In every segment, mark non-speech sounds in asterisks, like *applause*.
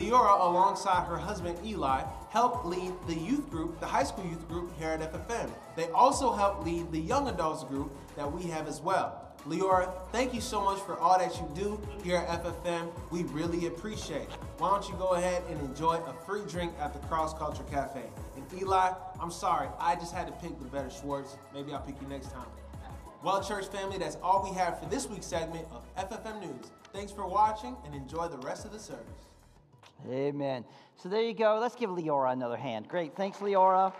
Leora, alongside her husband Eli, help lead the youth group, the high school youth group here at FFM. They also help lead the young adults group that we have as well. Leora, thank you so much for all that you do here at FFM. We really appreciate it. Why don't you go ahead and enjoy a free drink at the Cross Culture Cafe? And Eli, I'm sorry, I just had to pick the better Schwartz. Maybe I'll pick you next time. Well, church family, that's all we have for this week's segment of FFM News. Thanks for watching and enjoy the rest of the service. Amen. So there you go. Let's give Leora another hand. Great. Thanks, Leora.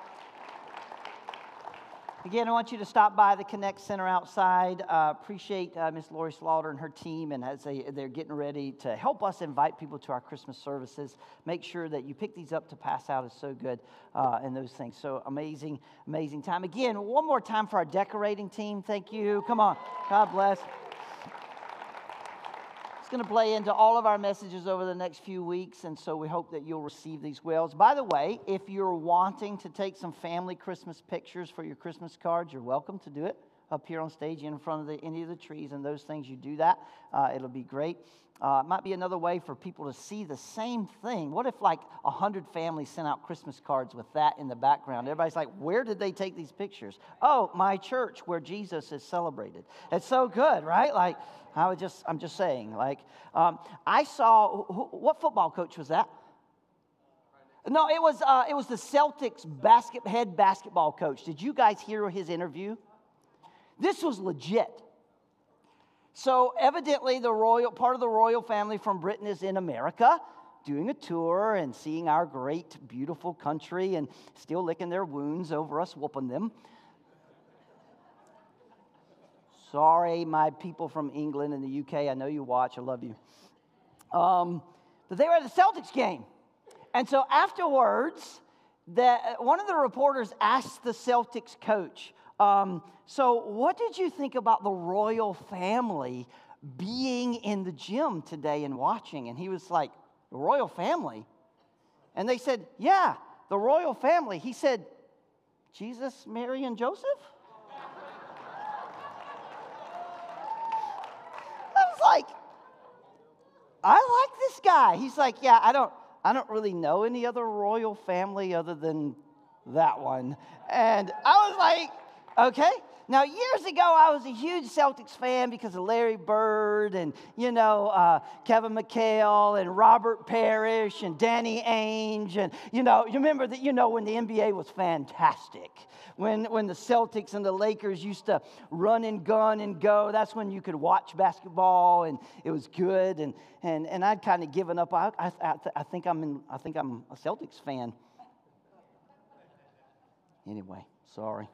Again, I want you to stop by the Connect Center outside. Uh, appreciate uh, Miss Lori Slaughter and her team, and as they, they're getting ready to help us invite people to our Christmas services. Make sure that you pick these up to pass out. is so good, uh, and those things. So amazing, amazing time. Again, one more time for our decorating team. Thank you. Come on. God bless going to play into all of our messages over the next few weeks, and so we hope that you'll receive these well. By the way, if you're wanting to take some family Christmas pictures for your Christmas cards, you're welcome to do it up here on stage in front of the, any of the trees and those things. You do that, uh, it'll be great. Uh, it might be another way for people to see the same thing. What if like a hundred families sent out Christmas cards with that in the background? Everybody's like, "Where did they take these pictures?" Oh, my church where Jesus is celebrated. It's so good, right? Like, I was just, I'm just saying. Like, um, I saw what football coach was that? No, it was uh, it was the Celtics basket head basketball coach. Did you guys hear his interview? This was legit. So evidently, the royal part of the royal family from Britain is in America, doing a tour and seeing our great, beautiful country, and still licking their wounds over us whooping them. Sorry, my people from England and the UK. I know you watch. I love you. Um, but they were at the Celtics game, and so afterwards, that one of the reporters asked the Celtics coach, um, so, what did you think about the royal family being in the gym today and watching? And he was like, The royal family? And they said, Yeah, the royal family. He said, Jesus, Mary, and Joseph? I was like, I like this guy. He's like, Yeah, I don't, I don't really know any other royal family other than that one. And I was like, okay? Now, years ago, I was a huge Celtics fan because of Larry Bird and, you know, uh, Kevin McHale and Robert Parish and Danny Ainge. And, you know, you remember that, you know, when the NBA was fantastic. When, when the Celtics and the Lakers used to run and gun and go, that's when you could watch basketball and it was good. And, and, and I'd kind of given up. I, I, I, think I'm in, I think I'm a Celtics fan. Anyway, sorry.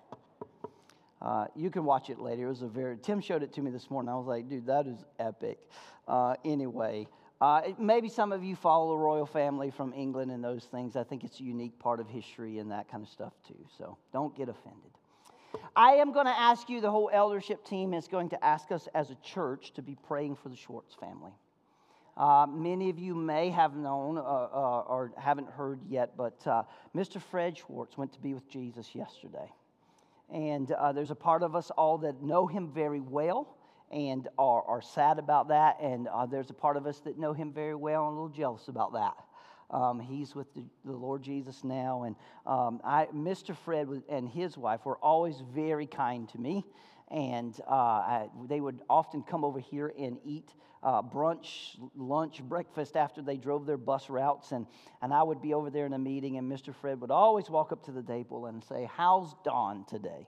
Uh, you can watch it later. It was a very, Tim showed it to me this morning. I was like, dude, that is epic. Uh, anyway, uh, maybe some of you follow the royal family from England and those things. I think it's a unique part of history and that kind of stuff too. So don't get offended. I am going to ask you, the whole eldership team is going to ask us as a church to be praying for the Schwartz family. Uh, many of you may have known uh, uh, or haven't heard yet, but uh, Mr. Fred Schwartz went to be with Jesus yesterday. And uh, there's a part of us all that know him very well and are, are sad about that. And uh, there's a part of us that know him very well and a little jealous about that. Um, he's with the, the, Lord Jesus now. And um, I, Mr. Fred and his wife were always very kind to me. And uh, I, they would often come over here and eat uh, brunch, lunch, breakfast after they drove their bus routes. And, and I would be over there in a meeting, and Mr. Fred would always walk up to the table and say, How's Don today?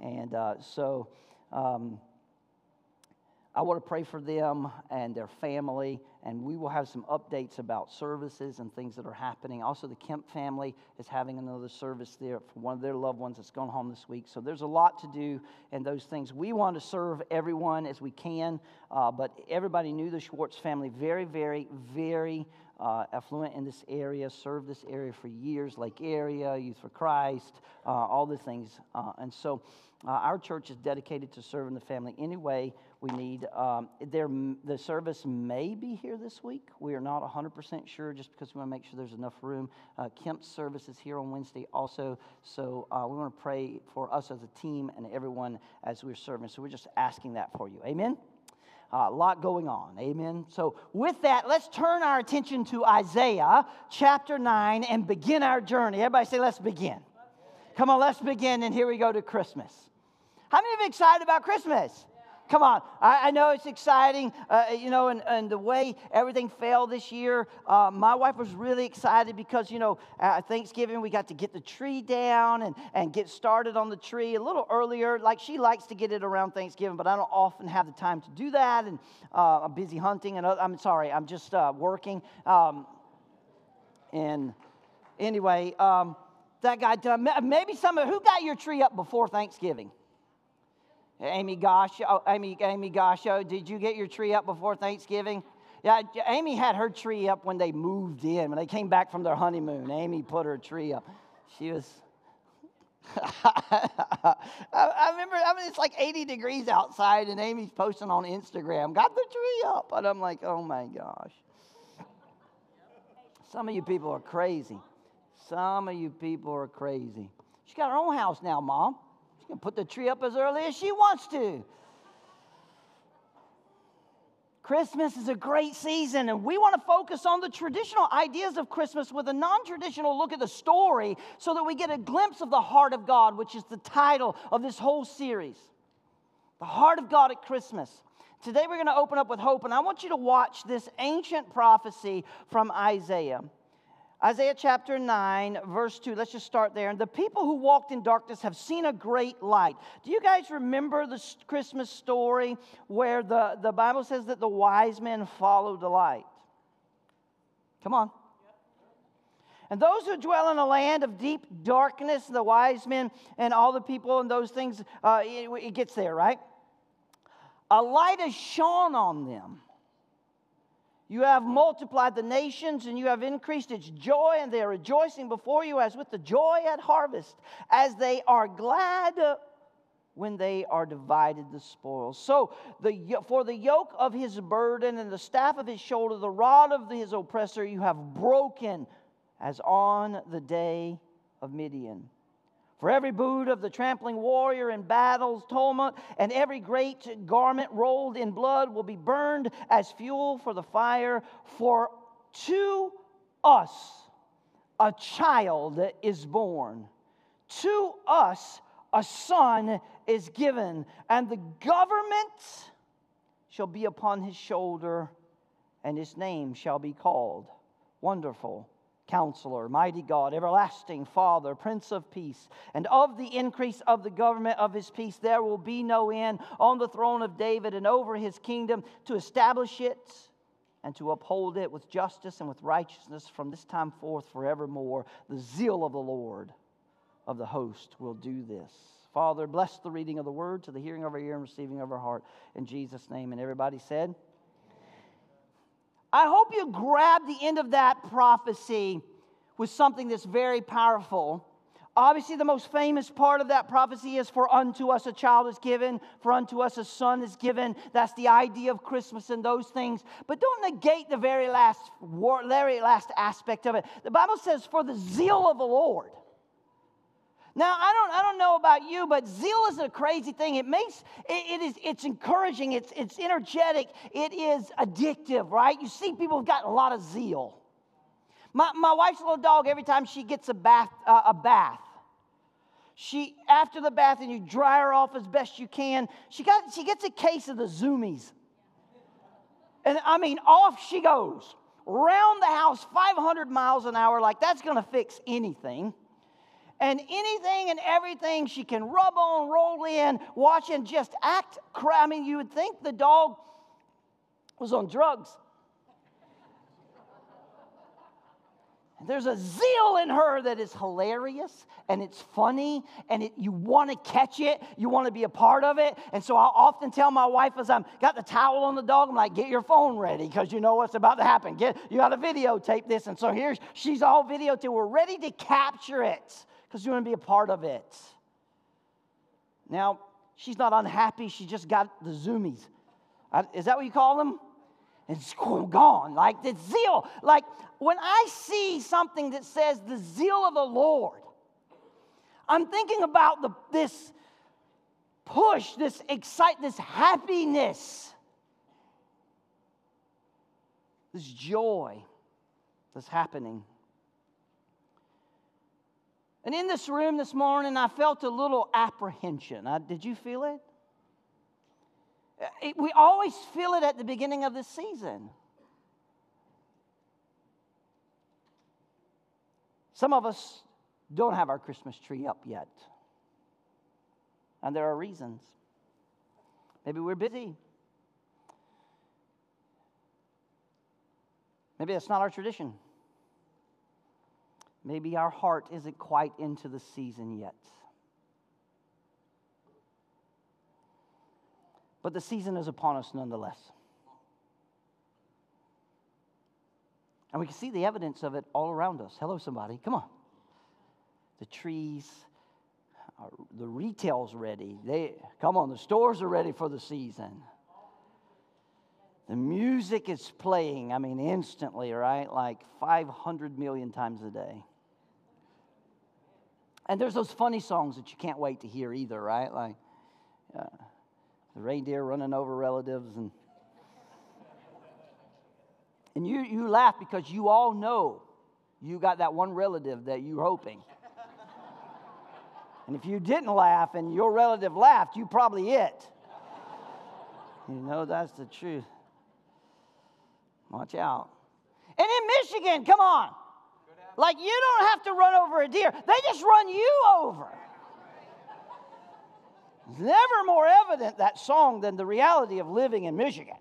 And uh, so um, I want to pray for them and their family, and we will have some updates about services and things that are happening. Also, the Kemp family is having another service there for one of their loved ones that's gone home this week. So there's a lot to do in those things. We want to serve everyone as we can, uh, but everybody knew the Schwartz family very, very, very uh, affluent in this area, served this area for years, Lake Area, Youth for Christ, uh, all the things. Uh, and so uh, our church is dedicated to serving the family any way we need. Um, there, the service may be here this week. We are not 100% sure just because we want to make sure there's enough room. Uh, Kemp's service is here on Wednesday also. So uh, we want to pray for us as a team and everyone as we're serving. So we're just asking that for you. Amen? Uh, a lot going on. Amen. So, with that, let's turn our attention to Isaiah chapter 9 and begin our journey. Everybody say, let's begin. Come on, let's begin. And here we go to Christmas. How many of you excited about Christmas? Come on. I, I know it's exciting, uh, you know, and, and the way everything fell this year. Uh, my wife was really excited because, you know, at Thanksgiving we got to get the tree down and, and get started on the tree a little earlier. Like she likes to get it around Thanksgiving, but I don't often have the time to do that. And uh, I'm busy hunting and I'm sorry, I'm just uh, working. Um, and anyway, um, that guy done. Maybe some of who got your tree up before Thanksgiving? Amy Gosh, oh, Amy, Amy Gosho, oh, did you get your tree up before Thanksgiving? Yeah, Amy had her tree up when they moved in. When they came back from their honeymoon, Amy put her tree up. She was. *laughs* I remember, I mean, it's like 80 degrees outside, and Amy's posting on Instagram, got the tree up. And I'm like, oh my gosh. Some of you people are crazy. Some of you people are crazy. She's got her own house now, Mom can put the tree up as early as she wants to. Christmas is a great season, and we want to focus on the traditional ideas of Christmas with a non traditional look at the story so that we get a glimpse of the heart of God, which is the title of this whole series. The heart of God at Christmas. Today we're going to open up with hope, and I want you to watch this ancient prophecy from Isaiah. Isaiah chapter 9, verse 2. Let's just start there. And the people who walked in darkness have seen a great light. Do you guys remember the Christmas story where the, the Bible says that the wise men followed the light? Come on. And those who dwell in a land of deep darkness, the wise men and all the people and those things, uh, it, it gets there, right? A light has shone on them. You have multiplied the nations and you have increased its joy, and they are rejoicing before you as with the joy at harvest, as they are glad when they are divided the spoils. So, the, for the yoke of his burden and the staff of his shoulder, the rod of his oppressor, you have broken as on the day of Midian. For every boot of the trampling warrior in battle's tumult, and every great garment rolled in blood will be burned as fuel for the fire. For to us a child is born, to us a son is given, and the government shall be upon his shoulder, and his name shall be called Wonderful Counselor, mighty God, everlasting Father, Prince of Peace. And of the increase of the government of his peace, there will be no end on the throne of David and over his kingdom to establish it and to uphold it with justice and with righteousness from this time forth forevermore. The zeal of the Lord of the host will do this. Father, bless the reading of the word to the hearing of our ear and receiving of our heart. In Jesus' name. And everybody said, I hope you grab the end of that prophecy with something that's very powerful. Obviously, the most famous part of that prophecy is for unto us a child is given, for unto us a son is given. That's the idea of Christmas and those things. But don't negate the very last, very last aspect of it. The Bible says, for the zeal of the Lord. Now, I don't, I don't know about you, but zeal is a crazy thing. It makes, it, it is, it's encouraging, it's, it's energetic, it is addictive, right? You see people have got a lot of zeal. My, my wife's little dog, every time she gets a bath, uh, a bath, she, after the bath and you dry her off as best you can, she, got, she gets a case of the zoomies. And I mean, off she goes. Round the house 500 miles an hour, like that's gonna fix anything and anything and everything she can rub on, roll in, watch, and just act. I mean, you would think the dog was on drugs. There's a zeal in her that is hilarious and it's funny and it, you want to catch it. You want to be a part of it. And so I'll often tell my wife as I'm got the towel on the dog, I'm like, get your phone ready because you know what's about to happen. Get, you got to videotape this. And so here she's all videotaped. We're ready to capture it because you want to be a part of it. Now, she's not unhappy. She just got the zoomies. Is that what you call them? It's gone. Like the zeal. Like when I see something that says the zeal of the Lord, I'm thinking about the, this push, this excite, this happiness this joy that's happening. And in this room this morning, I felt a little apprehension. I, did you feel it? it? We always feel it at the beginning of the season. Some of us don't have our Christmas tree up yet. And there are reasons. Maybe we're busy. Maybe that's not our tradition. Maybe our heart isn't quite into the season yet. But the season is upon us nonetheless. And we can see the evidence of it all around us. Hello, somebody. Come on. The trees, are, the retail's ready. They come on, the stores are ready for the season. The music is playing, I mean, instantly, right? Like 500 million times a day. And there's those funny songs that you can't wait to hear either, right? Like uh, the reindeer running over relatives and and you, you laugh because you all know you got that one relative that you're hoping. and if you didn't laugh and your relative laughed, you probably it. You know, that's the truth. Watch out. And in Michigan, come on. Like you don't have to run over a deer, they just run you over. Never more evident that song than the reality of living in Michigan.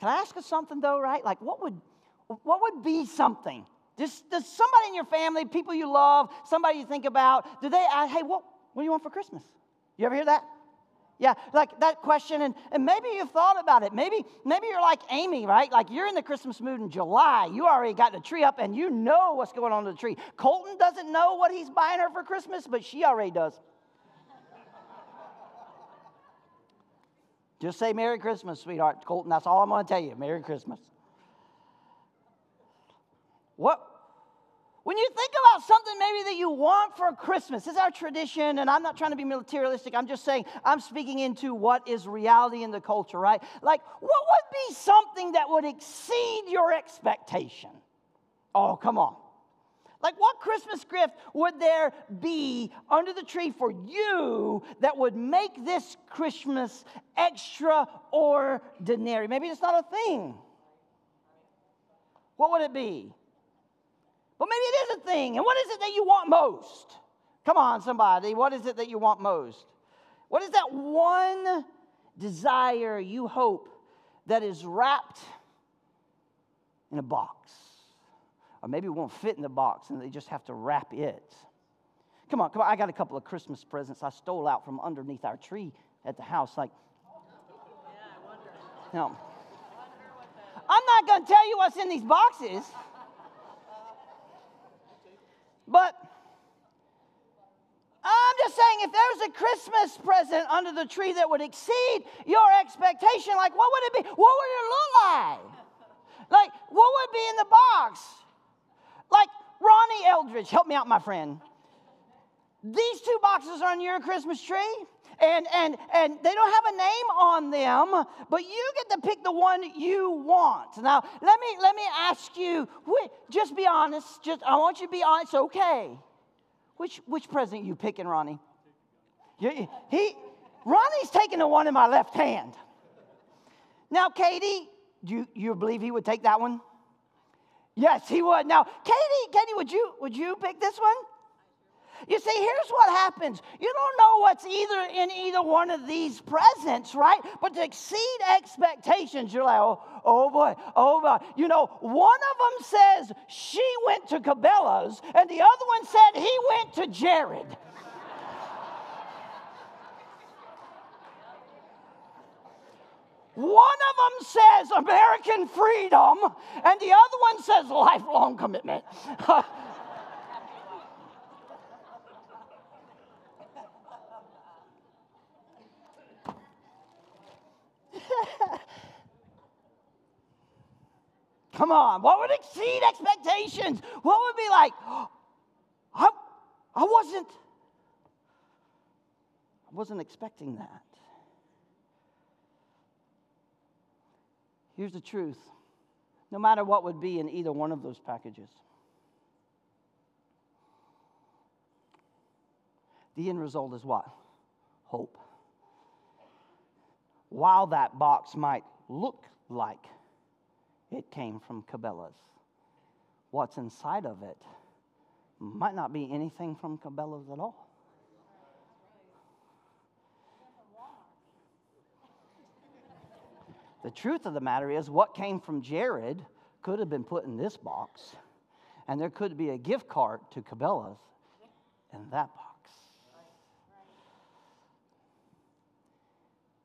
Can I ask you something though, right? Like what would what would be something? Does, does somebody in your family, people you love, somebody you think about, do they ask, hey, what, what do you want for Christmas? You ever hear that? Yeah, like that question, and, and maybe you've thought about it. Maybe, maybe you're like Amy, right? Like you're in the Christmas mood in July. You already got the tree up and you know what's going on in the tree. Colton doesn't know what he's buying her for Christmas, but she already does. Just say Merry Christmas, sweetheart. Colton, that's all I'm going to tell you. Merry Christmas. What, when you think about something maybe that you want for Christmas, is our tradition, and I'm not trying to be materialistic. I'm just saying I'm speaking into what is reality in the culture, right? Like, what would be something that would exceed your expectation? Oh, come on. Like, what Christmas gift would there be under the tree for you that would make this Christmas extraordinary? Maybe it's not a thing. What would it be? But maybe it is a thing. And what is it that you want most? Come on, somebody. What is it that you want most? What is that one desire you hope that is wrapped in a box? Or maybe it won't fit in the box and they just have to wrap it. Come on, come on. I got a couple of Christmas presents I stole out from underneath our tree at the house. Like, no. I'm not going to tell you what's in these boxes. But I'm just saying, if there was a Christmas present under the tree that would exceed your expectation, like what would it be? What would it look like? Like, what would be in the box? Like, Ronnie Eldridge, help me out, my friend. These two boxes are on your Christmas tree and and and they don't have a name on them but you get to pick the one you want. Now let me let me ask you just be honest just i want you to be honest okay. Which which present you picking ronnie? He, he ronnie's taking the one in my left hand. Now katie do you, you believe he would take that one? Yes he would. Now katie katie would you would you pick this one you see, here's what happens. You don't know what's either in either one of these presents, right? But to exceed expectations, you're like, oh, oh boy, oh boy. You know, one of them says she went to Cabela's, and the other one said he went to Jared. One of them says American freedom, and the other one says lifelong commitment. *laughs* Come on, what would exceed expectations? What would be like, *gasps* I, I wasn't, I wasn't expecting that. Here's the truth no matter what would be in either one of those packages, the end result is what? Hope. While that box might look like it came from Cabela's, what's inside of it might not be anything from Cabela's at all. The truth of the matter is, what came from Jared could have been put in this box, and there could be a gift card to Cabela's in that box.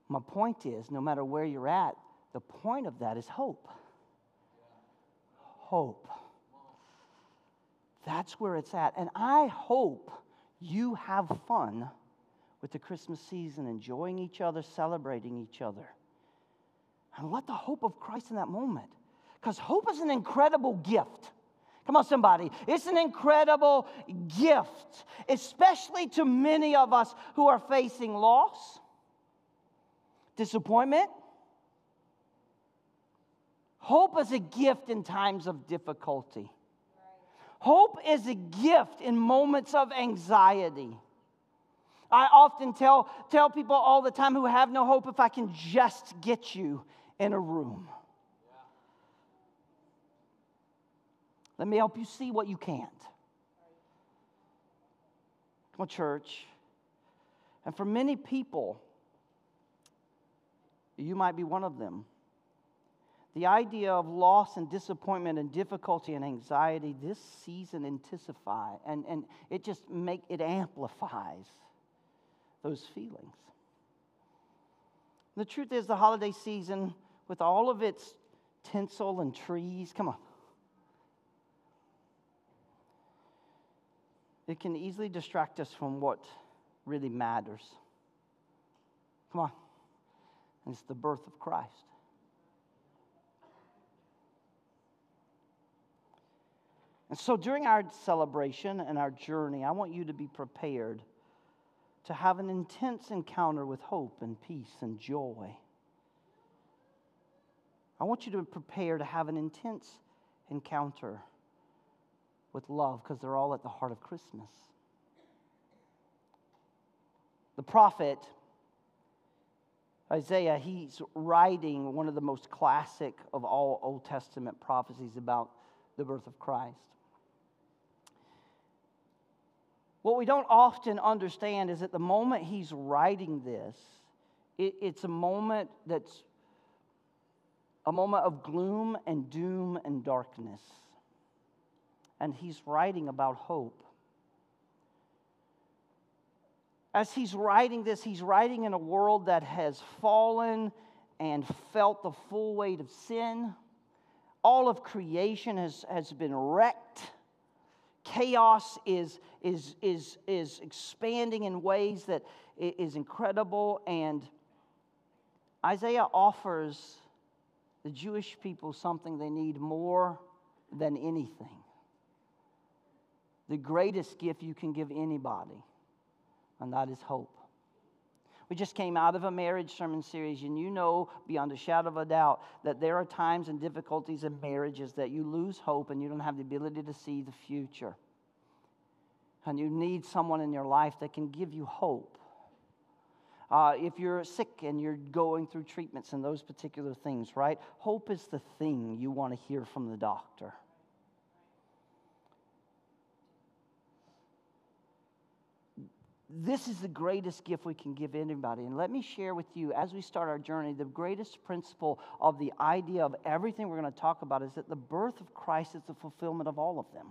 My point is no matter where you're at, the point of that is hope. Hope. That's where it's at. And I hope you have fun with the Christmas season, enjoying each other, celebrating each other. And let the hope of Christ in that moment. Because hope is an incredible gift. Come on, somebody. It's an incredible gift, especially to many of us who are facing loss, disappointment. Hope is a gift in times of difficulty. Hope is a gift in moments of anxiety. I often tell, tell people all the time who have no hope if I can just get you in a room. Let me help you see what you can't. Come on, church. And for many people, you might be one of them. The idea of loss and disappointment and difficulty and anxiety this season intensify and, and it just make it amplifies those feelings. The truth is the holiday season with all of its tinsel and trees, come on. It can easily distract us from what really matters. Come on. And it's the birth of Christ. And so during our celebration and our journey, I want you to be prepared to have an intense encounter with hope and peace and joy. I want you to prepare to have an intense encounter with love because they're all at the heart of Christmas. The prophet Isaiah, he's writing one of the most classic of all Old Testament prophecies about the birth of Christ. What we don't often understand is that the moment he's writing this, it, it's a moment that's a moment of gloom and doom and darkness. And he's writing about hope. As he's writing this, he's writing in a world that has fallen and felt the full weight of sin. All of creation has, has been wrecked. Chaos is, is, is, is expanding in ways that is incredible. And Isaiah offers the Jewish people something they need more than anything. The greatest gift you can give anybody, and that is hope. We just came out of a marriage sermon series, and you know beyond a shadow of a doubt that there are times and difficulties in marriages that you lose hope and you don't have the ability to see the future. And you need someone in your life that can give you hope. Uh, if you're sick and you're going through treatments and those particular things, right? Hope is the thing you want to hear from the doctor. This is the greatest gift we can give anybody. And let me share with you, as we start our journey, the greatest principle of the idea of everything we're going to talk about is that the birth of Christ is the fulfillment of all of them.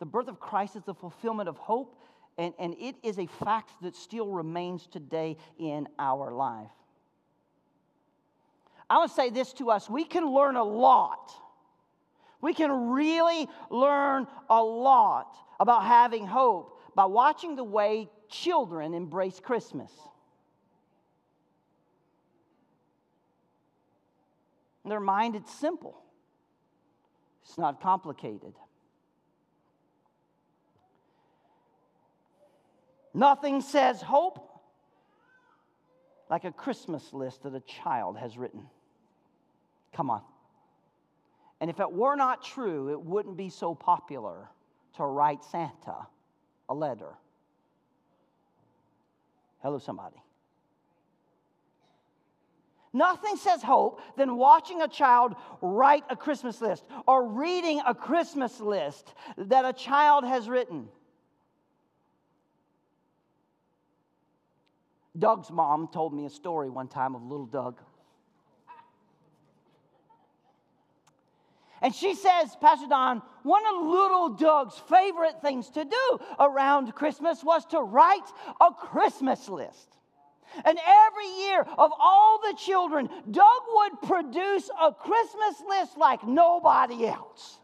The birth of Christ is the fulfillment of hope and, and it is a fact that still remains today in our life. I to say this to us we can learn a lot. We can really learn a lot about having hope by watching the way children embrace Christmas. In their mind, it's simple, it's not complicated. Nothing says hope like a Christmas list that a child has written. Come on. And if it were not true, it wouldn't be so popular to write Santa a letter. Hello, somebody. Nothing says hope than watching a child write a Christmas list or reading a Christmas list that a child has written. Doug's mom told me a story one time of little Doug. And she says, Pastor Don, one of little Doug's favorite things to do around Christmas was to write a Christmas list. And every year of all the children, Doug would produce a Christmas list like nobody else.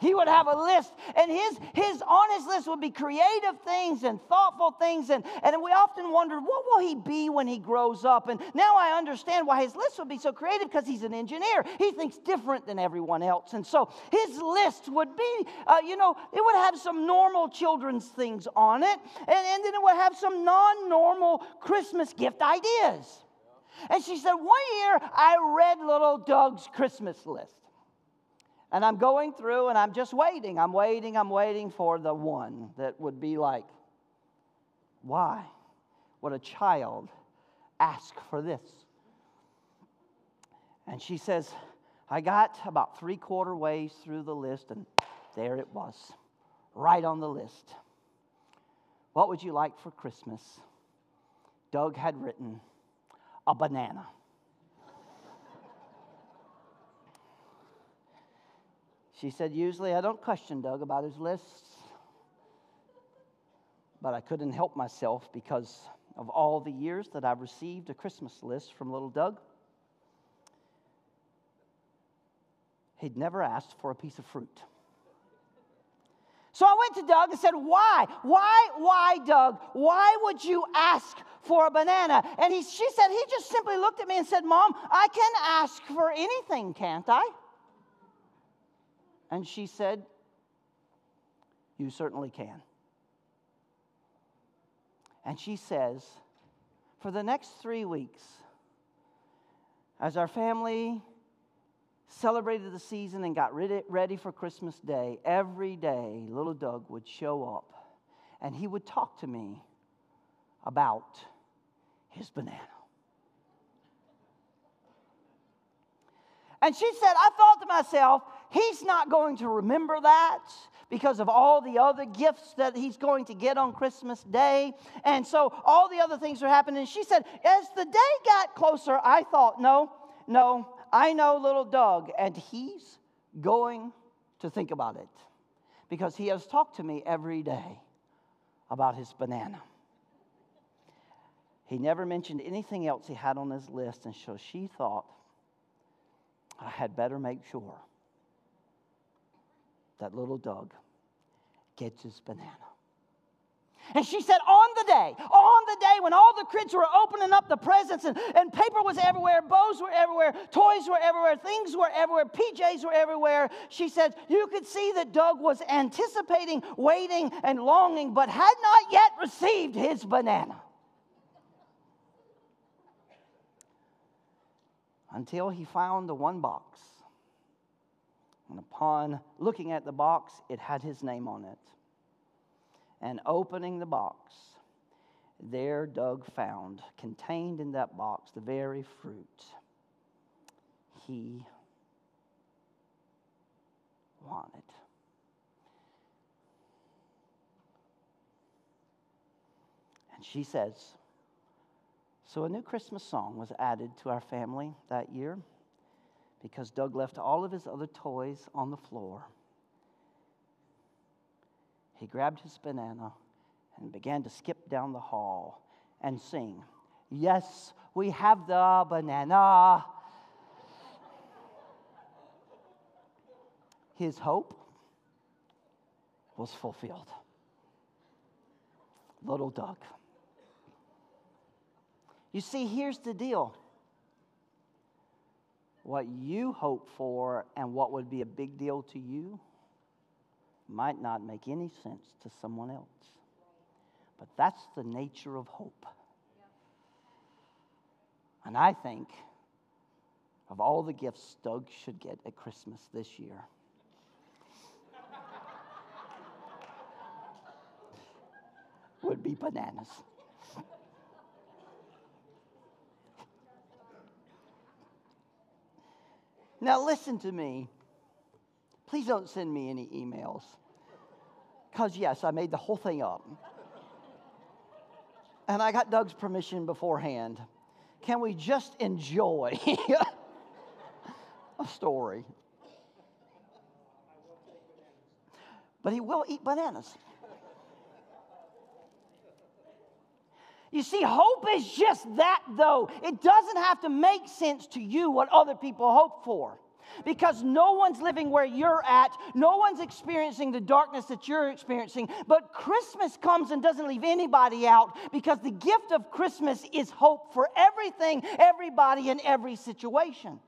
He would have a list, and his, his on his list would be creative things and thoughtful things. And, and we often wondered, what will he be when he grows up? And now I understand why his list would be so creative because he's an engineer. He thinks different than everyone else. And so his list would be, uh, you know, it would have some normal children's things on it, and, and then it would have some non normal Christmas gift ideas. And she said, one year I read little Doug's Christmas list. And I'm going through and I'm just waiting. I'm waiting, I'm waiting for the one that would be like, why would a child ask for this? And she says, I got about three quarter ways through the list, and there it was, right on the list. What would you like for Christmas? Doug had written a banana. She said, Usually I don't question Doug about his lists, but I couldn't help myself because of all the years that I've received a Christmas list from little Doug. He'd never asked for a piece of fruit. So I went to Doug and said, Why? Why, why, Doug? Why would you ask for a banana? And he, she said, He just simply looked at me and said, Mom, I can ask for anything, can't I? And she said, You certainly can. And she says, For the next three weeks, as our family celebrated the season and got ready for Christmas Day, every day little Doug would show up and he would talk to me about his banana. And she said, I thought to myself, he's not going to remember that because of all the other gifts that he's going to get on Christmas Day. And so all the other things are happening. She said, as the day got closer, I thought, no, no, I know little Doug, and he's going to think about it because he has talked to me every day about his banana. He never mentioned anything else he had on his list, and so she thought, I had better make sure that little Doug gets his banana. And she said, on the day, on the day when all the kids were opening up the presents and, and paper was everywhere, bows were everywhere, toys were everywhere, things were everywhere, PJs were everywhere, she said, you could see that Doug was anticipating, waiting, and longing, but had not yet received his banana. Until he found the one box and upon looking at the box, it had his name on it. And opening the box, there Doug found, contained in that box, the very fruit he wanted. And she says, So a new Christmas song was added to our family that year because Doug left all of his other toys on the floor. He grabbed his banana and began to skip down the hall and sing, Yes, we have the banana. His hope was fulfilled. Little Doug. You see, here's the deal what you hope for and what would be a big deal to you might not make any sense to someone else. But that's the nature of hope. And I think of all the gifts Doug should get at Christmas this year. *laughs* would be bananas. Now, listen to me. Please don't send me any emails. Because, yes, I made the whole thing up. And I got Doug's permission beforehand. Can we just enjoy *laughs* a story? But he will eat bananas. You see, hope is just that, though. It doesn't have to make sense to you what other people hope for. Because no one's living where you're at, no one's experiencing the darkness that you're experiencing. But Christmas comes and doesn't leave anybody out because the gift of Christmas is hope for everything, everybody, in every situation.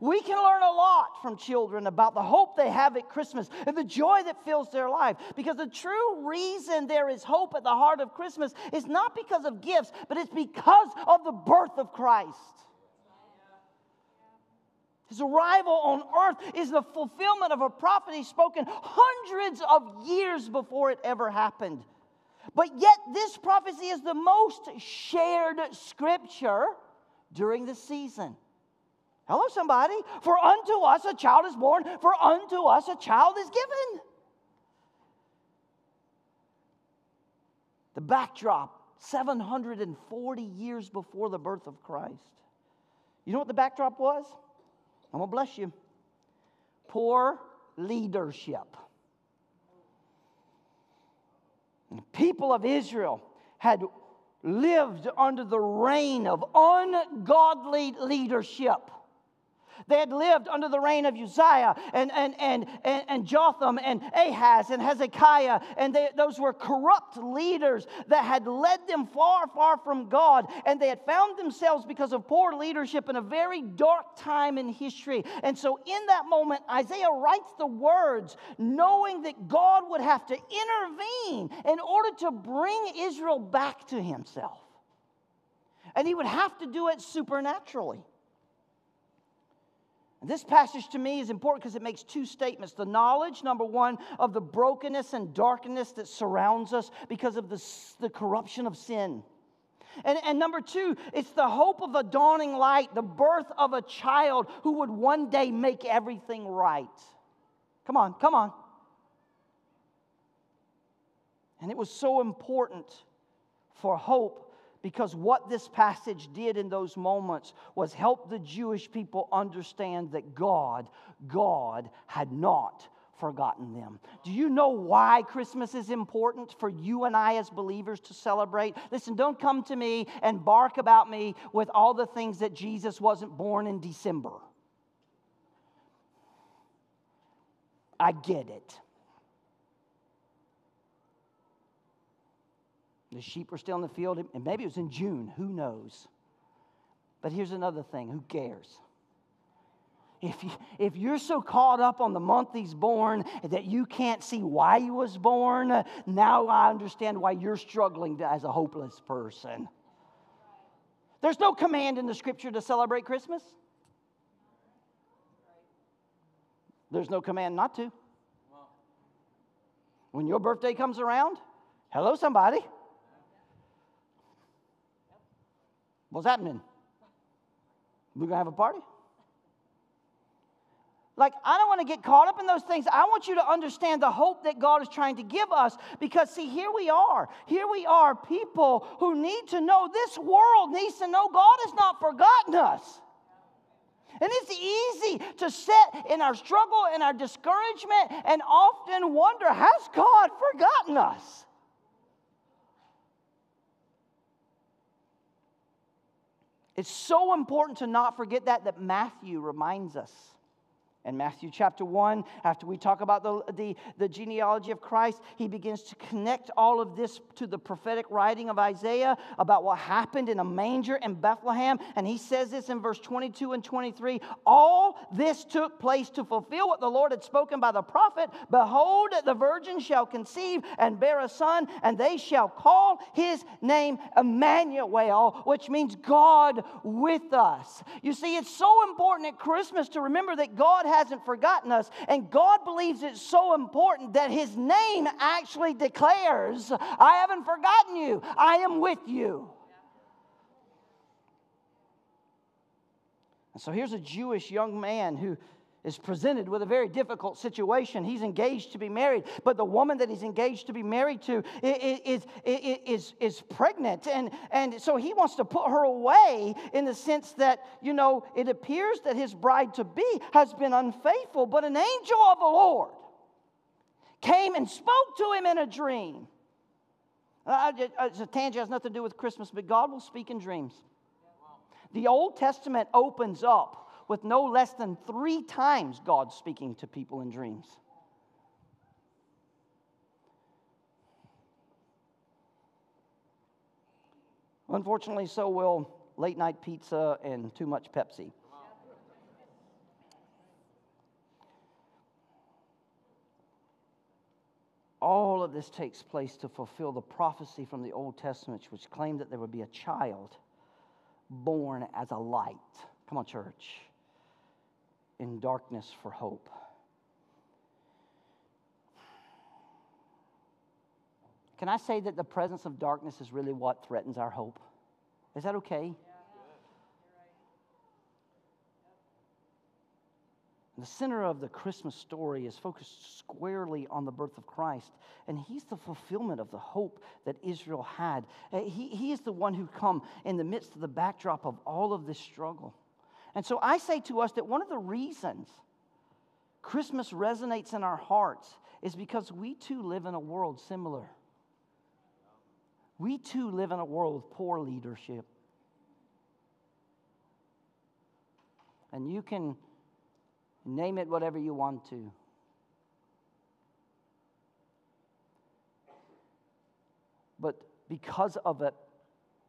We can learn a lot from children about the hope they have at Christmas and the joy that fills their life. Because the true reason there is hope at the heart of Christmas is not because of gifts, but it's because of the birth of Christ. His arrival on earth is the fulfillment of a prophecy spoken hundreds of years before it ever happened. But yet, this prophecy is the most shared scripture during the season. Hello, somebody. For unto us a child is born, for unto us a child is given. The backdrop 740 years before the birth of Christ. You know what the backdrop was? I'm going to bless you. Poor leadership. The people of Israel had lived under the reign of ungodly leadership. They had lived under the reign of Uzziah and, and, and, and, and Jotham and Ahaz and Hezekiah, and they, those were corrupt leaders that had led them far, far from God. And they had found themselves, because of poor leadership, in a very dark time in history. And so, in that moment, Isaiah writes the words, knowing that God would have to intervene in order to bring Israel back to himself. And he would have to do it supernaturally. This passage to me is important because it makes two statements. The knowledge, number one, of the brokenness and darkness that surrounds us because of the, the corruption of sin. And, and number two, it's the hope of a dawning light, the birth of a child who would one day make everything right. Come on, come on. And it was so important for hope because what this passage did in those moments was help the Jewish people understand that God, God had not forgotten them. Do you know why Christmas is important for you and I as believers to celebrate? Listen, don't come to me and bark about me with all the things that Jesus wasn't born in December. I get it. The sheep were still in the field, and maybe it was in June, who knows? But here's another thing who cares? If, you, if you're so caught up on the month he's born that you can't see why he was born, now I understand why you're struggling as a hopeless person. There's no command in the scripture to celebrate Christmas. There's no command not to. When your birthday comes around, hello, somebody. What's happening? We're going to have a party? Like, I don't want to get caught up in those things. I want you to understand the hope that God is trying to give us because, see, here we are. Here we are, people who need to know this world needs to know God has not forgotten us. And it's easy to sit in our struggle and our discouragement and often wonder, has God forgotten us? It's so important to not forget that that Matthew reminds us. In Matthew chapter 1, after we talk about the, the, the, genealogy of Christ, he begins to connect all of this to the prophetic writing of Isaiah about what happened in a manger in Bethlehem. And he says this in verse 22 and 23 All this took place to fulfill what the Lord had spoken by the prophet Behold, the virgin shall conceive and bear a son, and they shall call his name Emmanuel, which means God with us. You see, it's so important at Christmas to remember that God hasn't forgotten us. And God believes it's so important that His name actually declares, I haven't forgotten you, I am with you. And so here's a Jewish young man who is presented with a very difficult situation. He's engaged to be married, but the woman that he's engaged to be married to is, is, is, is pregnant. And, and so he wants to put her away in the sense that, you know, it appears that his bride to be has been unfaithful, but an angel of the Lord came and spoke to him in a dream. Uh, it's a tangent, has nothing to do with Christmas, but God will speak in dreams. The Old Testament opens up with no less than three times God speaking to people in dreams. Unfortunately, so will late night pizza and too much Pepsi. All of this takes place to fulfill the prophecy from the Old Testament, which claimed that there would be a child born as a light. Come on, church in darkness for hope. Can I say that the presence of darkness is really what threatens our hope? Is that okay? The center of the Christmas story is focused squarely on the birth of Christ, and He's the fulfillment of the hope that Israel had. Uh, he, he is the one who come in the midst of the backdrop of all of this struggle. And so I say to us that one of the reasons Christmas resonates in our hearts is because we too live in a world similar. We too live in a world with poor leadership. And you can name it whatever you want to. But because of it,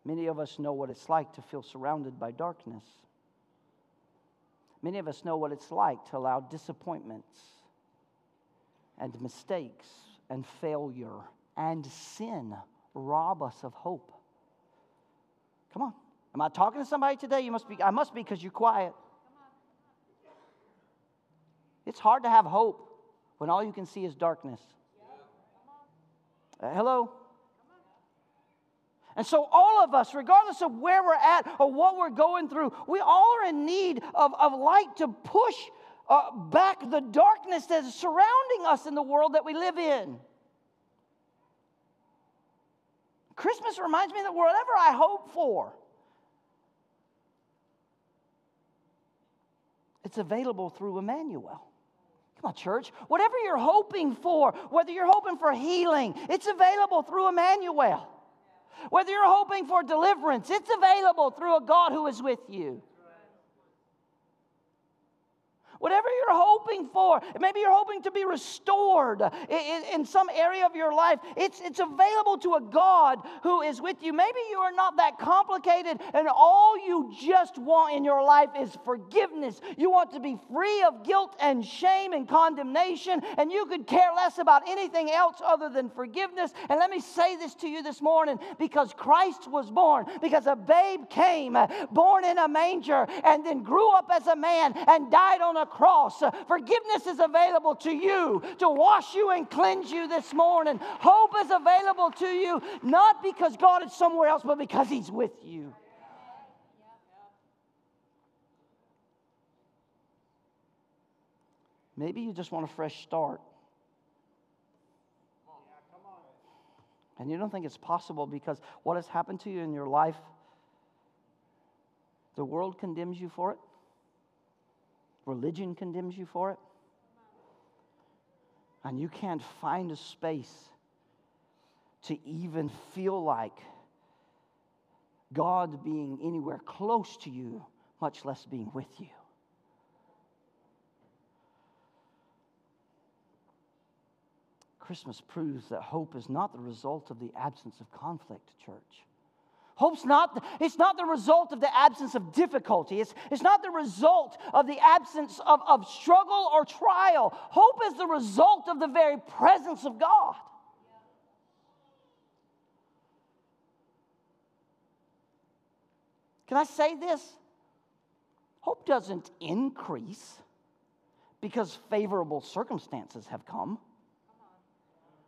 many of us know what it's like to feel surrounded by darkness. Many of us know what it's like to allow disappointments and mistakes and failure and sin rob us of hope. Come on. Am I talking to somebody today? You must be, I must be because you're quiet. It's hard to have hope when all you can see is darkness. Uh, hello? And so, all of us, regardless of where we're at or what we're going through, we all are in need of, of light to push uh, back the darkness that is surrounding us in the world that we live in. Christmas reminds me that whatever I hope for, it's available through Emmanuel. Come on, church. Whatever you're hoping for, whether you're hoping for healing, it's available through Emmanuel. Whether you're hoping for deliverance, it's available through a God who is with you. Whatever you're hoping for, maybe you're hoping to be restored in, in, some area of your life, it's, it's available to a God who is with you. Maybe you are not that complicated and all you just want in your life is forgiveness. You want to be free of guilt and shame and condemnation, and you could care less about anything else other than forgiveness. And let me say this to you this morning because Christ was born, because a babe came, born in a manger, and then grew up as a man and died on a cross. Forgiveness is available to you to wash you and cleanse you this morning. Hope is available to you, not because God is somewhere else, but because He's with you. Maybe you just want a fresh start. And you don't think it's possible because what has happened to you in your life, the world condemns you for it. Religion condemns you for it. And you can't find a space to even feel like God being anywhere close to you, much less being with you. Christmas proves that hope is not the result of the absence of conflict, church. Hope's not, it's not the result of the absence of difficulty. It's, it's not the result of the absence of, of struggle or trial. Hope is the result of the very presence of God. Can I say this? Hope doesn't increase because favorable circumstances have come.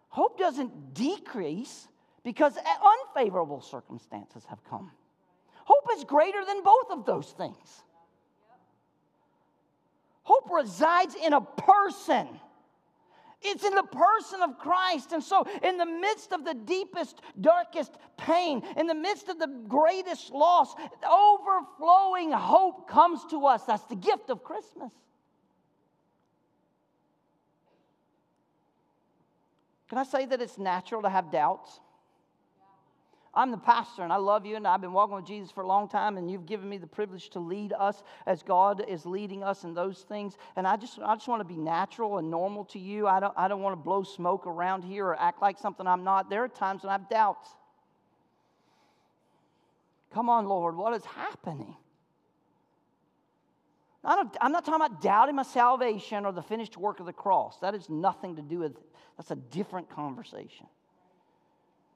Hope doesn't decrease because unfavorable circumstances have come. Hope is greater than both of those things. Hope resides in a person. It's in the person of Christ. And so, in the midst of the deepest, darkest pain, in the midst of the greatest loss, overflowing hope comes to us. That's the gift of Christmas. Can I say that it's natural to have doubts? I'm the pastor and I love you and I've been walking with Jesus for a long time and you've given me the privilege to lead us as God is leading us in those things. And I just, I just want to be natural and normal to you. I don't, I don't want to blow smoke around here or act like something I'm not. There are times when I have doubts. Come on, Lord, what is happening? I'm not talking about doubting my salvation or the finished work of the cross. That has nothing to do with, that's a different conversation.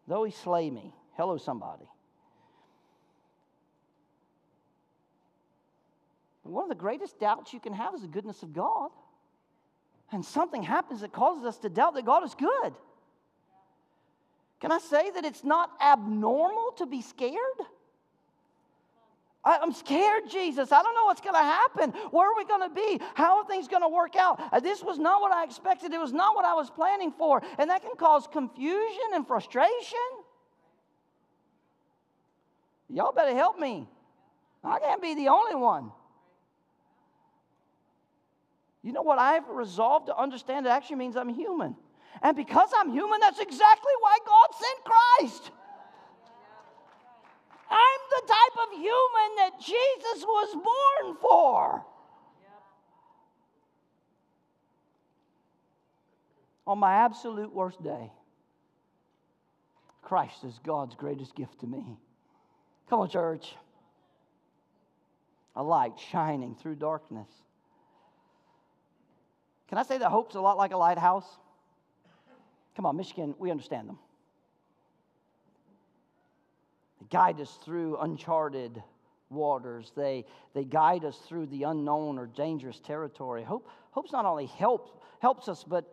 Though he slay me, Hello, somebody. One of the greatest doubts you can have is the goodness of God. And something happens that causes us to doubt that God is good. Can I say that it's not abnormal to be scared? I'm scared, Jesus. I don't know what's going to happen. Where are we going to be? How are things going to work out? Uh, this was not what I expected. It was not what I was planning for. And that can cause confusion and frustration. Y'all better help me. I can't be the only one. You know what I've resolved to understand? It actually means I'm human. And because I'm human, that's exactly why God sent Christ. I'm the type of human that Jesus was born for. On my absolute worst day, Christ is God's greatest gift to me. Come on, church. A light shining through darkness. Can I say that hope's a lot like a lighthouse? Come on, Michigan, we understand them. They guide us through uncharted waters. They, they guide us through the unknown or dangerous territory. Hope, hope's not only help, helps us, but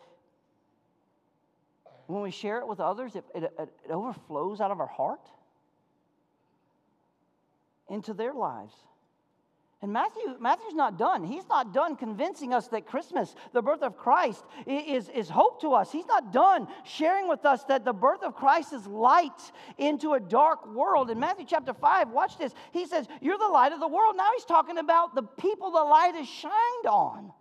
when we share it with others, it, it, it overflows out of our heart into their lives. And Matthew, Matthew's not done. He's not done convincing us that Christmas, the birth of Christ, is, is hope to us. He's not done sharing with us that the birth of Christ is light into a dark world. In Matthew chapter 5, watch this. He says, You're the light of the world. Now he's talking about the people the light is shined on.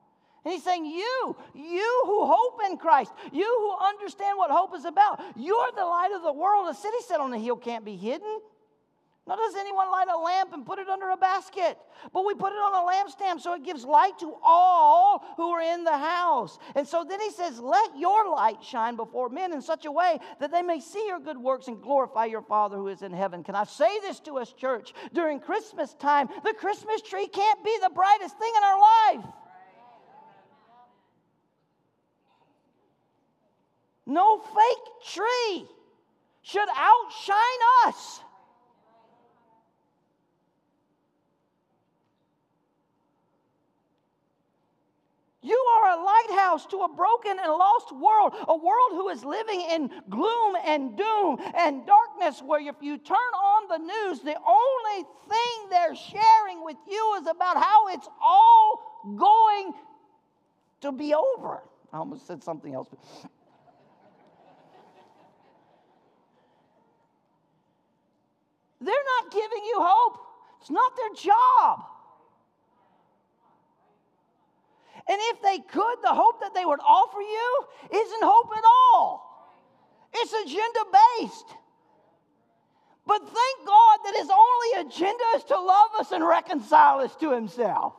And he's saying, You, you who hope in Christ, you who understand what hope is about, you're the light of the world. A city set on a hill can't be hidden. Nor does anyone light a lamp and put it under a basket, but we put it on a lampstand so it gives light to all who are in the house. And so then he says, Let your light shine before men in such a way that they may see your good works and glorify your Father who is in heaven. Can I say this to us, church? During Christmas time, the Christmas tree can't be the brightest thing in our life. No fake tree should outshine us. You are a lighthouse to a broken and lost world, a world who is living in gloom and doom and darkness, where if you turn on the news, the only thing they're sharing with you is about how it's all going to be over. I almost said something else. They're not giving you hope, it's not their job. And if they could, the hope that they would offer you isn't hope at all, it's agenda based. But thank God that his only agenda is to love us and reconcile us to himself.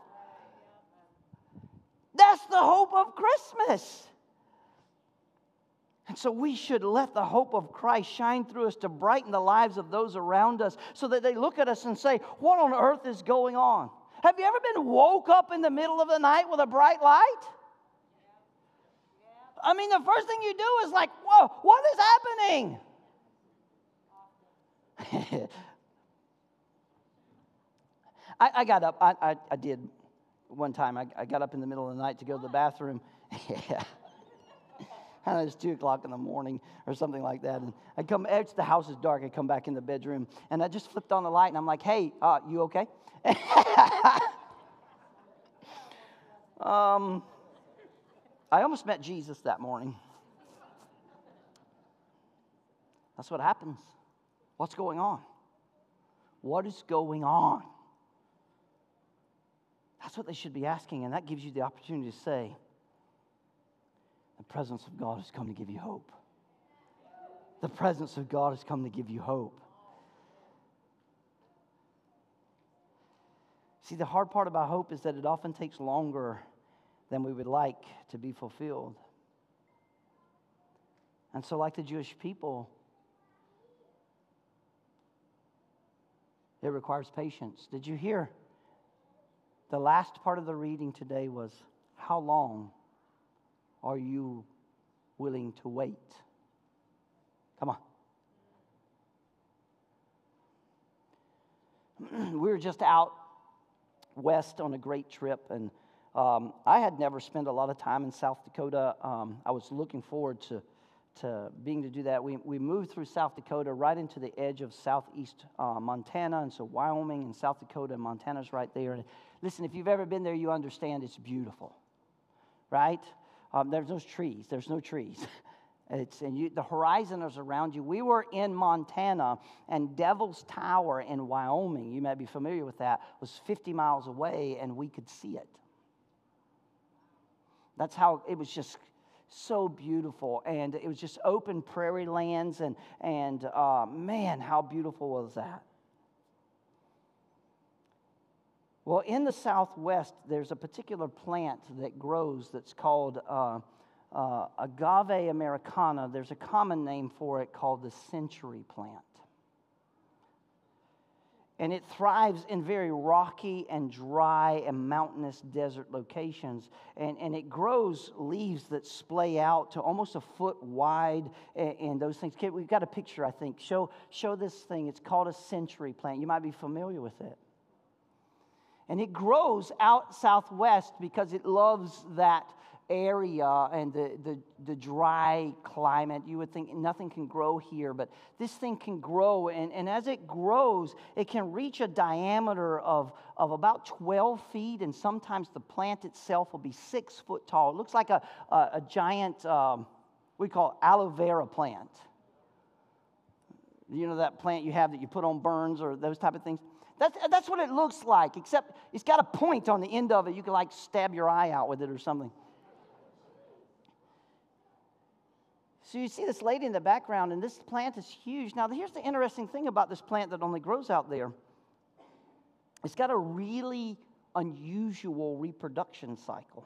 That's the hope of Christmas. And so we should let the hope of Christ shine through us to brighten the lives of those around us so that they look at us and say, What on earth is going on? Have you ever been woke up in the middle of the night with a bright light? I mean, the first thing you do is like, Whoa, what is happening? *laughs* I, I, got up, I, I, I, did one time, I, I got up in the middle of the night to go to the bathroom. *laughs* yeah. *laughs* And it's two o'clock in the morning or something like that. And I come, it's the house is dark. I come back in the bedroom and I just flipped on the light and I'm like, hey, uh, you okay? *laughs* um, I almost met Jesus that morning. That's what happens. What's going on? What is going on? That's what they should be asking, and that gives you the opportunity to say, The presence of God has come to give you hope. The presence of God has come to give you hope. See, the hard part about hope is that it often takes longer than we would like to be fulfilled. And so, like the Jewish people, it requires patience. Did you hear? The last part of the reading today was How long are you willing to wait? Come on. we *clears throat* were just out west on a great trip, and um, I had never spent a lot of time in South Dakota. Um, I was looking forward to, to being to do that. We, we moved through South Dakota right into the edge of southeast uh, Montana, and so Wyoming and South Dakota and Montana's right there. And listen, if you've ever been there, you understand it's beautiful, right? Um, there's no trees. There's no trees. *laughs* It's, and you, the horizon is around you. We were in Montana, and Devil's Tower in Wyoming, you might be familiar with that, was 50 miles away, and we could see it. That's how it was just so beautiful. And it was just open prairie lands, and, and uh, man, how beautiful was that? Well, in the Southwest, there's a particular plant that grows that's called. Uh, uh, agave americana, there's a common name for it called the century plant. And it thrives in very rocky and dry and mountainous desert locations. And, and it grows leaves that splay out to almost a foot wide and, and those things. We've got a picture, I think. Show, show this thing. It's called a century plant. You might be familiar with it. And it grows out southwest because it loves that area and the, the, the, dry climate, you would think nothing can grow here, but this thing can grow. And, and as it grows, it can reach a diameter of, of about 12 feet, and sometimes the plant itself will be six foot tall. It looks like a, a, a giant, um, we call aloe vera plant. You know that plant you have that you put on burns or those type of things? That's, that's what it looks like, except it's got a point on the end of it. You can like stab your eye out with it or something. So you see this lady in the background, and this plant is huge. Now, here's the interesting thing about this plant that only grows out there it's got a really unusual reproduction cycle.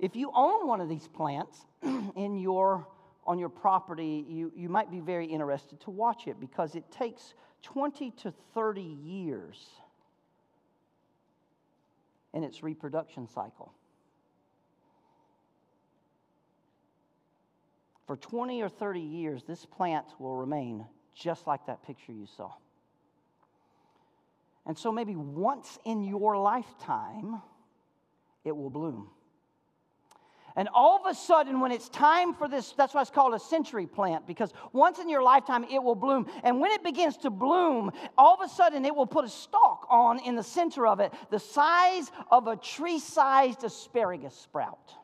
If you own one of these plants *clears throat* in your, on your property, you, you might be very interested to watch it because it takes 20 to 30 years in its reproduction cycle. For 20 or 30 years, this plant will remain just like that picture you saw. And so maybe once in your lifetime, it will bloom. And all of a sudden, when it's time for this, that's why it's called a century plant, because once in your lifetime, it will bloom. And when it begins to bloom, all of a sudden, it will put a stalk on in the center of it, the size of a tree sized asparagus sprout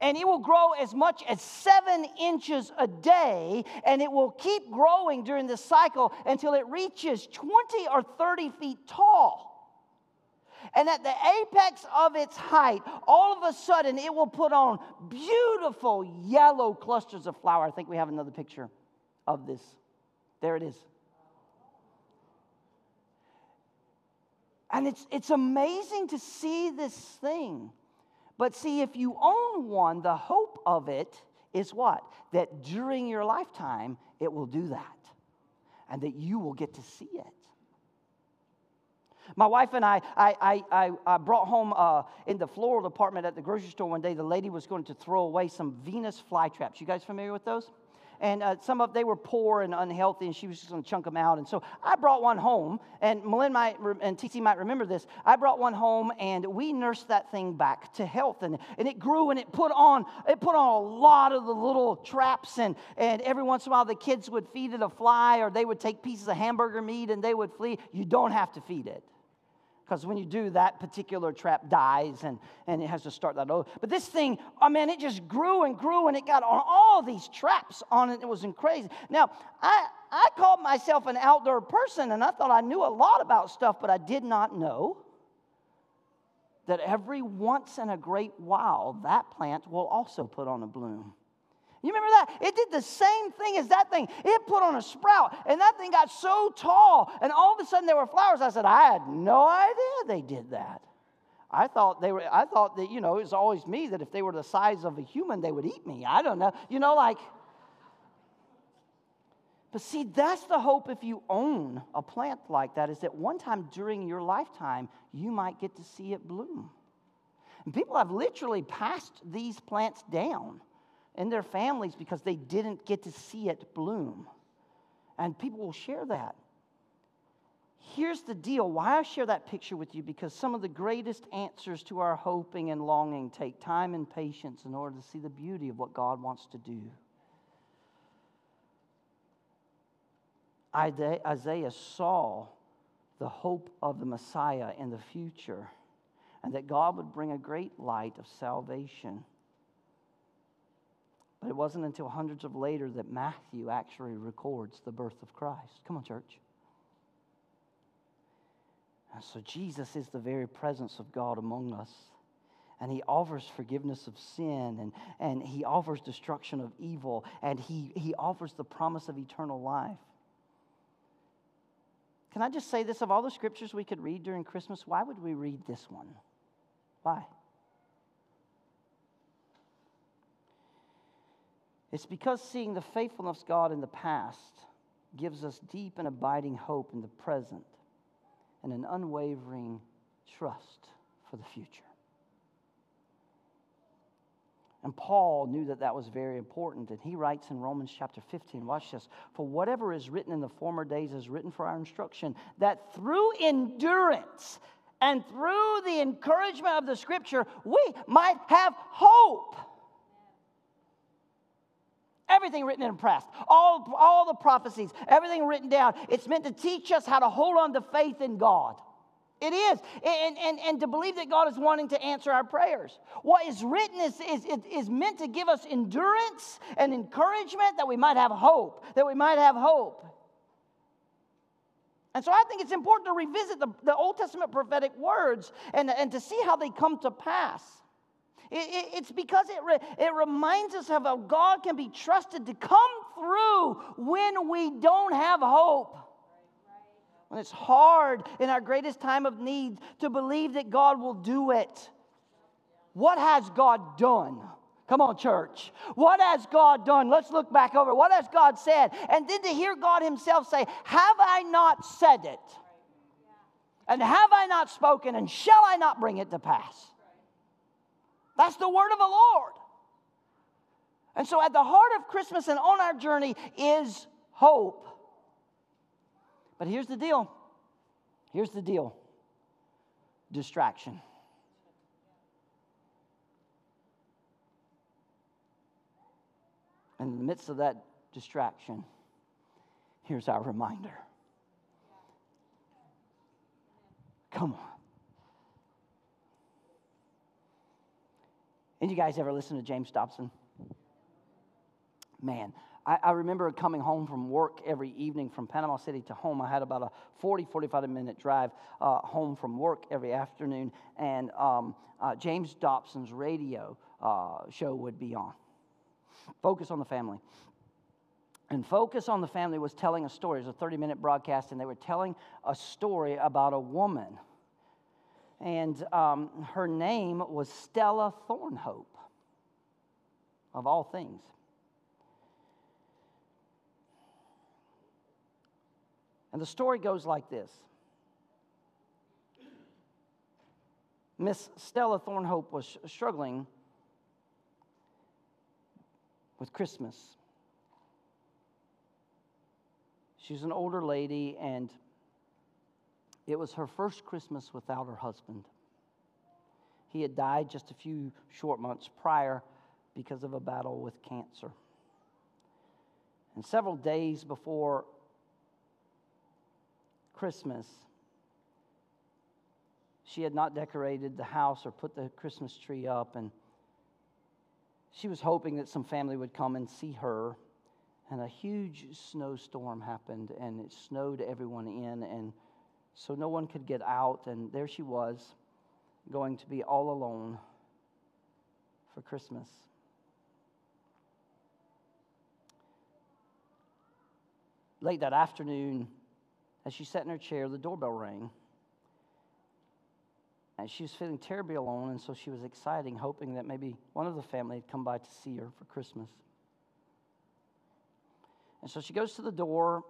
and it will grow as much as seven inches a day, and it will keep growing during this cycle until it reaches 20 or 30 feet tall. And at the apex of its height, all of a sudden it will put on beautiful yellow clusters of flower. I think we have another picture of this. There it is. And it's, it's amazing to see this thing but see, if you own one, the hope of it is what? That during your lifetime, it will do that and that you will get to see it. My wife and I, I, I, I brought home uh, in the floral department at the grocery store one day, the lady was going to throw away some Venus flytraps. You guys familiar with those? And uh, some of they were poor and unhealthy, and she was just going to chunk them out. And so I brought one home, and Melinda might and TC might remember this. I brought one home, and we nursed that thing back to health, and, and it grew, and it put on it put on a lot of the little traps, and and every once in a while the kids would feed it a fly, or they would take pieces of hamburger meat and they would flee. You don't have to feed it because when you do, that particular trap dies and, and it has to start that over. But this thing, oh man, it just grew and grew and it got on all these traps on it. It was crazy. Now, I, I called myself an outdoor person and I thought I knew a lot about stuff, but I did not know that every once in a great while, that plant will also put on a bloom. You remember that? It did the same thing as that thing. It put on a sprout, and that thing got so tall, and all of a sudden there were flowers. I said, I had no idea they did that. I thought they were, I thought that, you know, it was always me that if they were the size of a human, they would eat me. I don't know. You know, like, but see, that's the hope if you own a plant like that, is that one time during your lifetime, you might get to see it bloom. And people have literally passed these plants down and their families because they didn't get to see it bloom. And people will share that. Here's the deal why I share that picture with you because some of the greatest answers to our hoping and longing take time and patience in order to see the beauty of what God wants to do. Isaiah saw the hope of the Messiah in the future and that God would bring a great light of salvation but it wasn't until hundreds of later that Matthew actually records the birth of Christ. Come on, church. And so Jesus is the very presence of God among us. And he offers forgiveness of sin and, and he offers destruction of evil and he, he offers the promise of eternal life. Can I just say this? Of all the scriptures we could read during Christmas, why would we read this one? Why? It's because seeing the faithfulness of God in the past gives us deep and abiding hope in the present and an unwavering trust for the future. And Paul knew that that was very important. And he writes in Romans chapter 15, watch this. For whatever is written in the former days is written for our instruction, that through endurance and through the encouragement of the scripture, we might have hope. Everything written in press, all, all the prophecies, everything written down. It's meant to teach us how to hold on to faith in God. It is. And, and, and to believe that God is wanting to answer our prayers. What is written is, is, is meant to give us endurance and encouragement that we might have hope, that we might have hope. And so I think it's important to revisit the, the Old Testament prophetic words and, and to see how they come to pass. It, it, it's because it, re, it reminds us of how God can be trusted to come through when we don't have hope. When it's hard in our greatest time of need to believe that God will do it. What has God done? Come on, church. What has God done? Let's look back over. What has God said? And then to hear God Himself say, Have I not said it? And have I not spoken? And shall I not bring it to pass? That's the word of the Lord. And so, at the heart of Christmas and on our journey is hope. But here's the deal here's the deal distraction. In the midst of that distraction, here's our reminder. Come on. And you guys ever listen to James Dobson? Man, I, I, remember coming home from work every evening from Panama City to home. I had about a 40, 45 minute drive uh, home from work every afternoon, and um, uh, James Dobson's radio uh, show would be on. Focus on the family. And Focus on the Family was telling a story. It was a 30 minute broadcast, and they were telling a story about a woman and um, her name was Stella Thornhope, of all things. And the story goes like this Miss Stella Thornhope was struggling with Christmas. She's an older lady, and it was her first Christmas without her husband. He had died just a few short months prior because of a battle with cancer. And several days before Christmas, she had not decorated the house or put the Christmas tree up, and she was hoping that some family would come and see her. And a huge snowstorm happened, and it snowed everyone in, and so no one could get out. And there she was, going to be all alone for Christmas. Late that afternoon, as she sat in her chair, the doorbell rang. And she was feeling terribly alone, and so she was excited, hoping that maybe one of the family had come by to see her for Christmas. And so she goes to the door,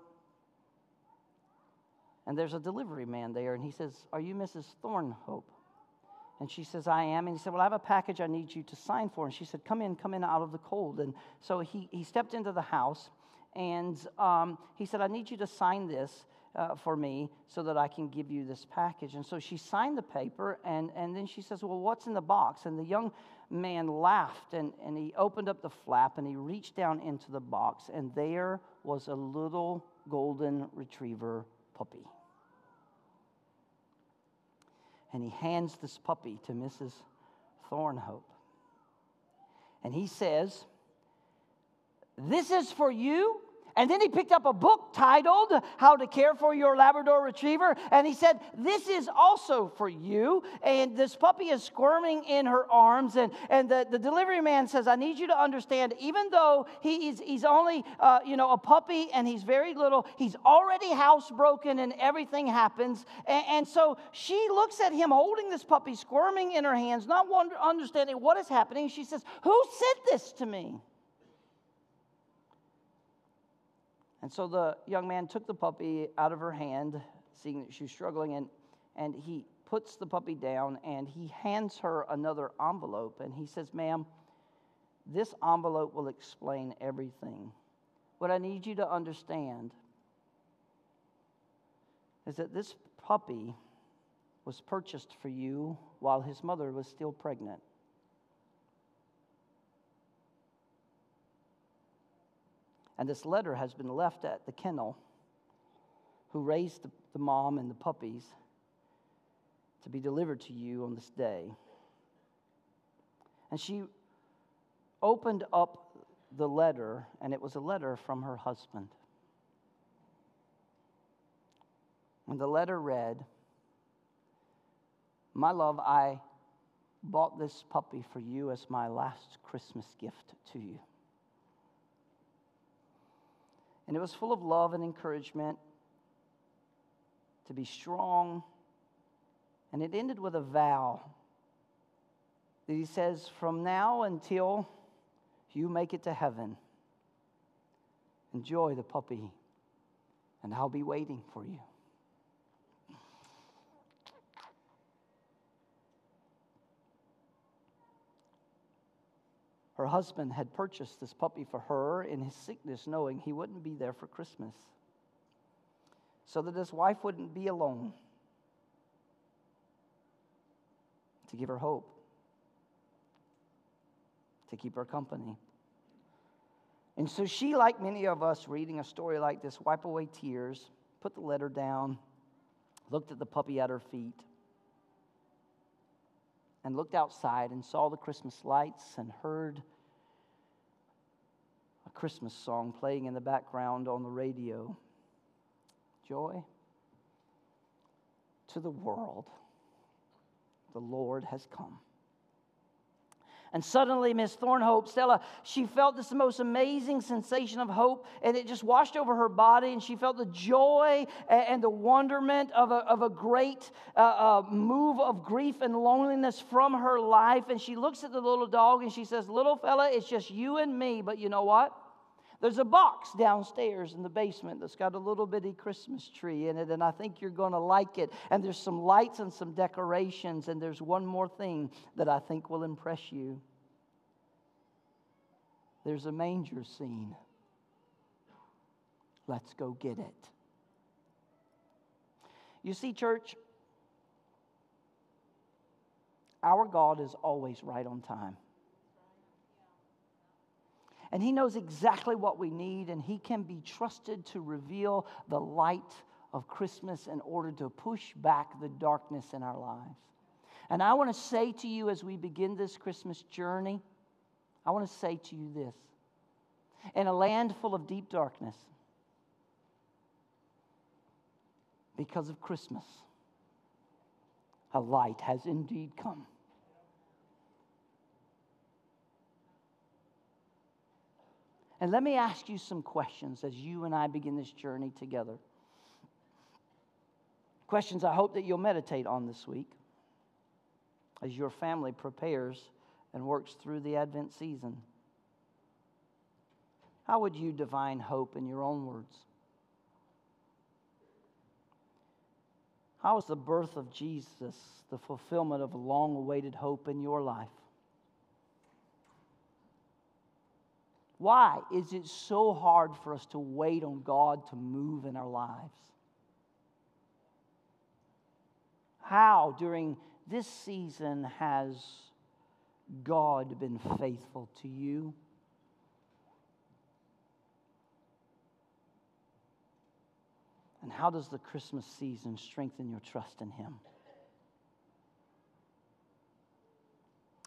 and there's a delivery man there, and he says, Are you Mrs. Thornhope? And she says, I am. And he said, Well, I have a package I need you to sign for. And she said, Come in, come in out of the cold. And so he, he stepped into the house, and um, he said, I need you to sign this uh, for me so that I can give you this package. And so she signed the paper, and, and then she says, Well, what's in the box? And the young man laughed, and, and he opened up the flap, and he reached down into the box, and there was a little golden retriever puppy. And he hands this puppy to Mrs. Thornhope. And he says, This is for you and then he picked up a book titled How to Care for Your Labrador Retriever. And he said, This is also for you. And this puppy is squirming in her arms. And, and the, the delivery man says, I need you to understand, even though he is, he's only, uh, you know, a puppy and he's very little, he's already housebroken and everything happens. And, and so she looks at him holding this puppy, squirming in her hands, not wonder, understanding what is happening. She says, Who sent this to me? And so the young man took the puppy out of her hand, seeing that she was struggling, and, and he puts the puppy down and he hands her another envelope. And he says, Ma'am, this envelope will explain everything. What I need you to understand is that this puppy was purchased for you while his mother was still pregnant. And this letter has been left at the kennel who raised the, the mom and the puppies to be delivered to you on this day. And she opened up the letter, and it was a letter from her husband. And the letter read, My love, I bought this puppy for you as my last Christmas gift to you. And it was full of love and encouragement to be strong. And it ended with a vow that he says, From now until you make it to heaven, enjoy the puppy, and I'll be waiting for you. Her husband had purchased this puppy for her in his sickness, knowing he wouldn't be there for Christmas, so that his wife wouldn't be alone, to give her hope, to keep her company. And so she, like many of us reading a story like this, wipe away tears, put the letter down, looked at the puppy at her feet, and looked outside and saw the Christmas lights and heard a Christmas song playing in the background on the radio. Joy to the world, the Lord has come. And suddenly, Miss Thornhope, Stella, she felt this most amazing sensation of hope, and it just washed over her body, and she felt the joy and the wonderment of a, of a great uh, uh, move of grief and loneliness from her life. And she looks at the little dog and she says, Little fella, it's just you and me, but you know what? There's a box downstairs in the basement that's got a little bitty Christmas tree in it, and I think you're going to like it. And there's some lights and some decorations, and there's one more thing that I think will impress you. There's a manger scene. Let's go get it. You see, church, our God is always right on time. And He knows exactly what we need, and He can be trusted to reveal the light of Christmas in order to push back the darkness in our lives. And I want to say to you as we begin this Christmas journey, I want to say to you this in a land full of deep darkness, because of Christmas, a light has indeed come. And let me ask you some questions as you and I begin this journey together. Questions I hope that you'll meditate on this week as your family prepares and works through the Advent season. How would you define hope in your own words? How is the birth of Jesus the fulfillment of a long awaited hope in your life? Why is it so hard for us to wait on God to move in our lives? How, during this season, has God been faithful to you? And how does the Christmas season strengthen your trust in Him?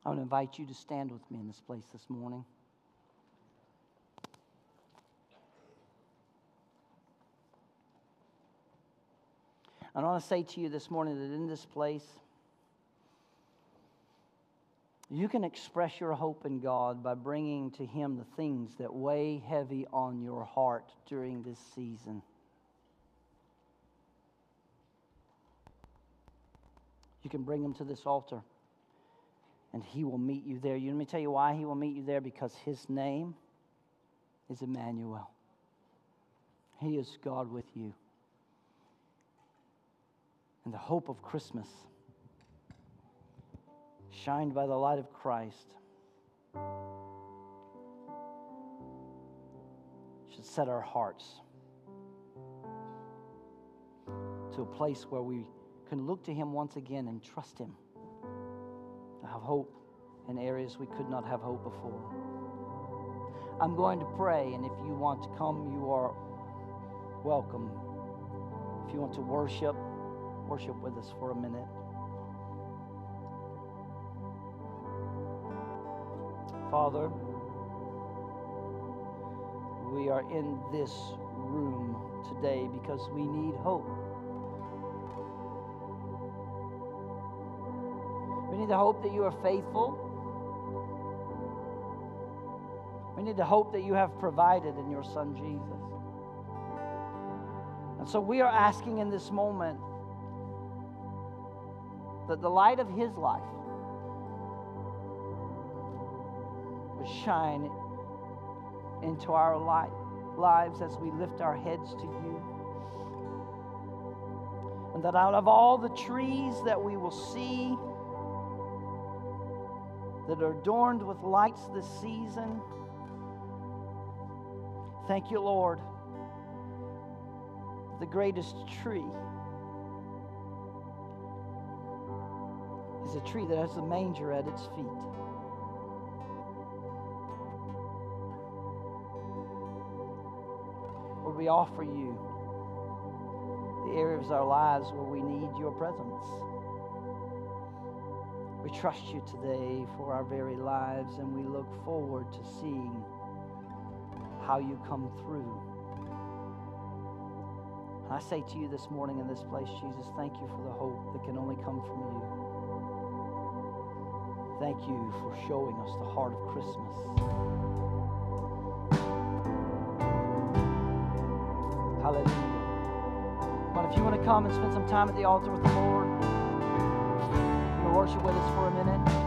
I want to invite you to stand with me in this place this morning. And I want to say to you this morning that in this place, you can express your hope in God by bringing to Him the things that weigh heavy on your heart during this season. You can bring them to this altar, and He will meet you there. Let me tell you why He will meet you there because His name is Emmanuel. He is God with you and the hope of Christmas, shined by the light of Christ, should set our hearts to a place where we can look to Him once again and trust Him to have hope in areas we could not have hope before. I'm going to pray, and if you want to come, you are welcome. If you want to worship, worship with us for a minute. Father, we are in this room today because we need hope. We need the hope that you are faithful. We need the hope that you have provided in your Son Jesus. And so we are asking in this moment that the light of his life would shine into our light, lives as we lift our heads to you. And that out of all the trees that we will see that are adorned with lights this season, thank you, Lord, the greatest tree a tree that has a manger at its feet. Lord, we offer you the areas of our lives where we need your presence. We trust you today for our very lives, and we look forward to seeing how you come through. I say to you this morning in this place, Jesus, thank you for the hope that can only come from you. Thank you for showing us the heart of Christmas. Hallelujah. But if you want to come and spend some time at the altar with the Lord, you worship with us for a minute.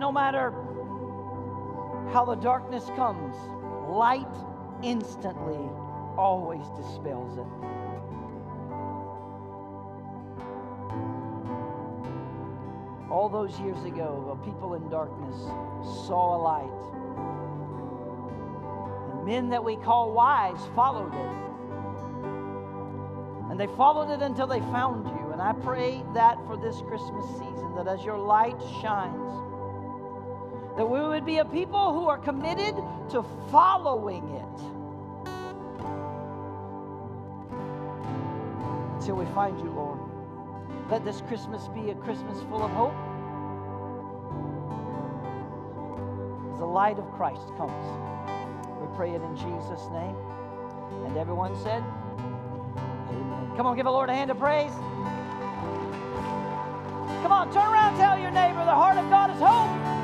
no matter how the darkness comes, light instantly always dispels it. All those years ago, a people in darkness saw a light. And men that we call wise followed it. And they followed it until they found you. And I pray that for this Christmas season, that as your light shines, that we would be a people who are committed to following it until we find you, Lord. Let this Christmas be a Christmas full of hope. As the light of Christ comes, we pray it in Jesus' name. And everyone said, Amen. Come on, give the Lord a hand of praise. Come on, turn around, tell your neighbor the heart of God is hope.